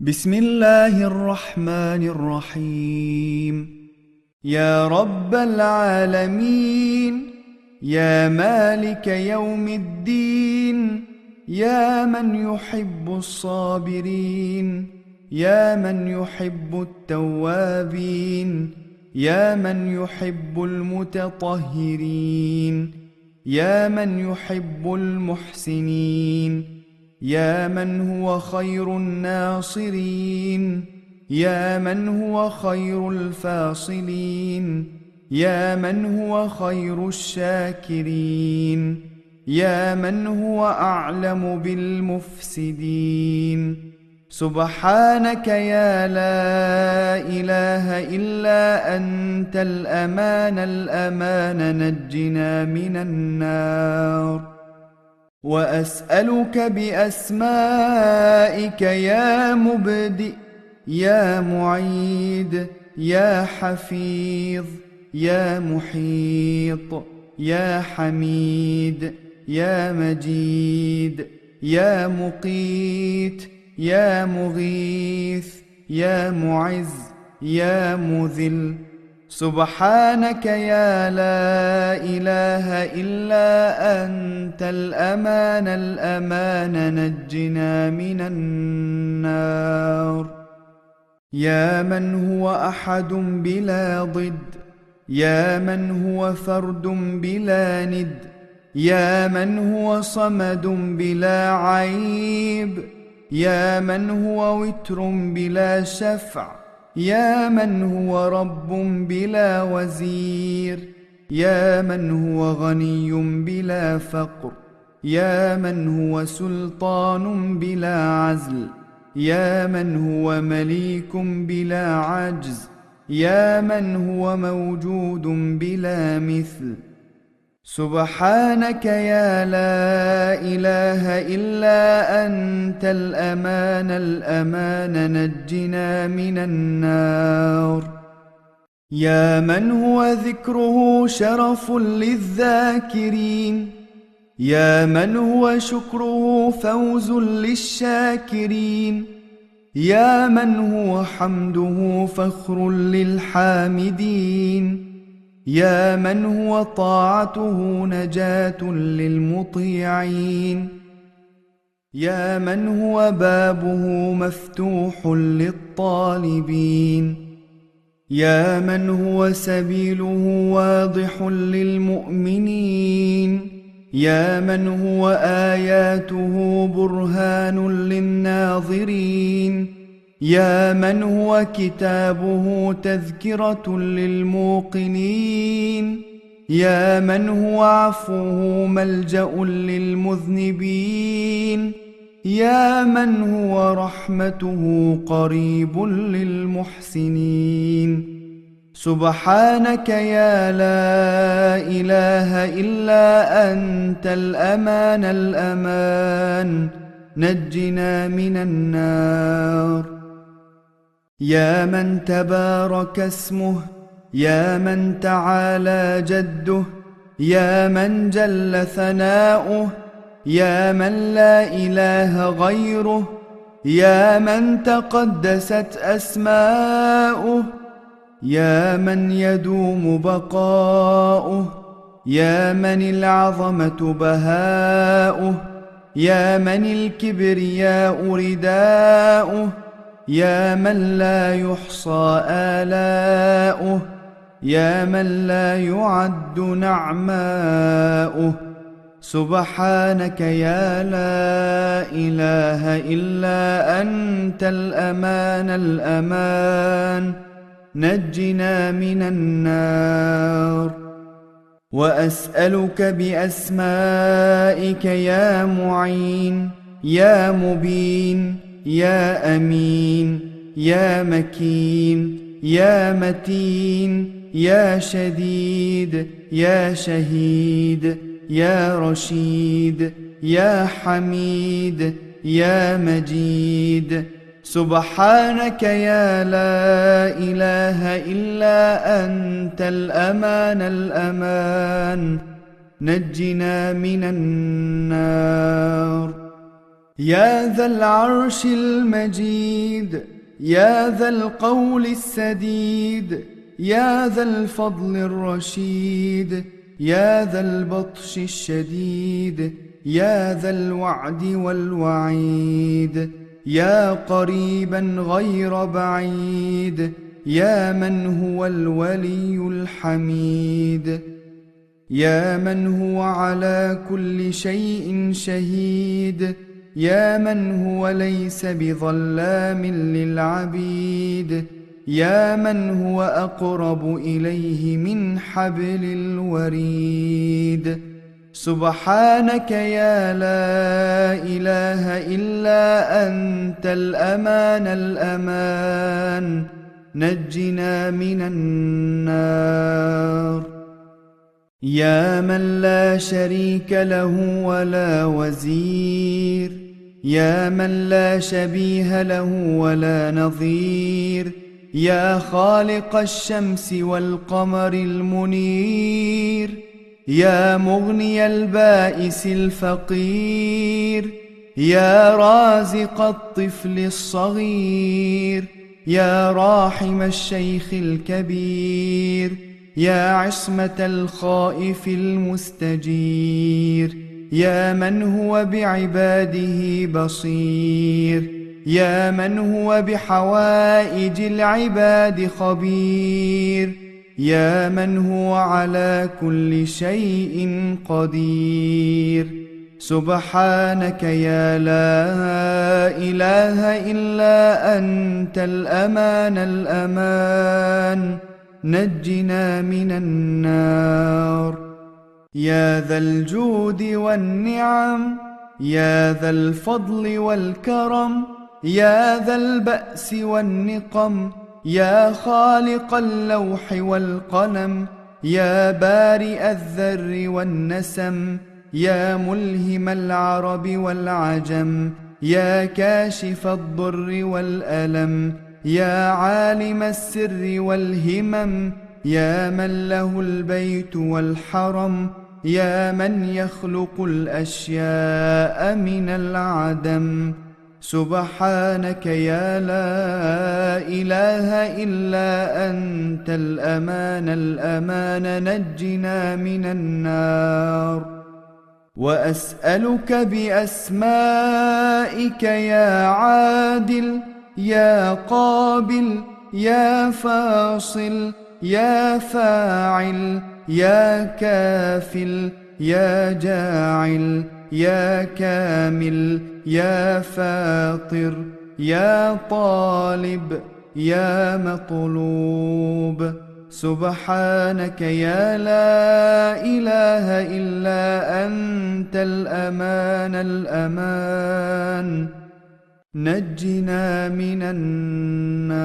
بسم الله الرحمن الرحيم يا رب العالمين يا مالك يوم الدين يا من يحب الصابرين يا من يحب التوابين يا من يحب المتطهرين يا من يحب المحسنين يا من هو خير الناصرين؟ يا من هو خير الفاصلين؟ يا من هو خير الشاكرين؟ يا من هو أعلم بالمفسدين؟ سبحانك يا لا إله إلا أنت الأمان الأمان نجنا من النار. وأسألك بأسمائك يا مبدئ يا معيد يا حفيظ يا محيط يا حميد يا مجيد يا مقيت يا مغيث يا معز يا مذل. سبحانك يا لا إله إلا أنت الأمان الأمان نجنا من النار. يا من هو أحد بلا ضد يا من هو فرد بلا ند يا من هو صمد بلا عيب يا من هو وتر بلا شفع. يا من هو رب بلا وزير؟ يا من هو غني بلا فقر؟ يا من هو سلطان بلا عزل؟ يا من هو مليك بلا عجز؟ يا من هو موجود بلا مثل؟ سبحانك يا لا إله إلا أنت الأمان الأمان نجنا من النار. يا من هو ذكره شرف للذاكرين؟ يا من هو شكره فوز للشاكرين؟ يا من هو حمده فخر للحامدين؟ يا من هو طاعته نجاة للمطيعين. يا من هو بابه مفتوح للطالبين. يا من هو سبيله واضح للمؤمنين. يا من هو آياته برهان للناظرين. يا من هو كتابه تذكرة للموقنين؟ يا من هو عفوه ملجأ للمذنبين؟ يا من هو رحمته قريب للمحسنين؟ سبحانك يا لا إله إلا أنت الأمان الأمان نجنا من النار. يا من تبارك اسمه يا من تعالى جده يا من جل ثناؤه يا من لا إله غيره يا من تقدست أسماؤه يا من يدوم بقاؤه يا من العظمة بهاؤه يا من الكبرياء رداؤه. يا من لا يحصى آلاؤه يا من لا يعد نعماؤه. سبحانك يا لا إله إلا أنت الأمان الأمان. نجنا من النار. وأسألك بأسمائك يا معين يا مبين. يا أمين يا مكين يا متين يا شديد يا شهيد يا رشيد يا حميد يا مجيد. سبحانك يا لا إله إلا أنت الأمان الأمان. نجنا من النار. يا ذا العرش المجيد يا ذا القول السديد يا ذا الفضل الرشيد يا ذا البطش الشديد يا ذا الوعد والوعيد يا قريبا غير بعيد يا من هو الولي الحميد يا من هو على كل شيء شهيد يا من هو ليس بظلام للعبيد. يا من هو أقرب إليه من حبل الوريد. سبحانك يا لا إله إلا أنت الأمان الأمان. نجنا من النار. يا من لا شريك له ولا وزير. يا من لا شبيه له ولا نظير يا خالق الشمس والقمر المنير يا مغني البائس الفقير يا رازق الطفل الصغير يا راحم الشيخ الكبير يا عصمة الخائف المستجير. يا من هو بعباده بصير. يا من هو بحوائج العباد خبير. يا من هو على كل شيء قدير. سبحانك يا لا إله إلا أنت الأمان الأمان. نجنا من النار. يا ذا الجود والنعم يا ذا الفضل والكرم يا ذا البأس والنقم يا خالق اللوح والقلم يا بارئ الذر والنسم يا ملهم العرب والعجم يا كاشف الضر والألم يا عالم السر والهمم يا من له البيت والحرم. يا من يخلق الأشياء من العدم سبحانك يا لا إله إلا أنت الأمان الأمان نجنا من النار. وأسألك بأسمائك يا عادل يا قابل يا فاصل. يا فاعل يا كافل يا جاعل يا كامل يا فاطر يا طالب يا مطلوب. سبحانك يا لا إله إلا أنت الأمان الأمان. نجنا من النار.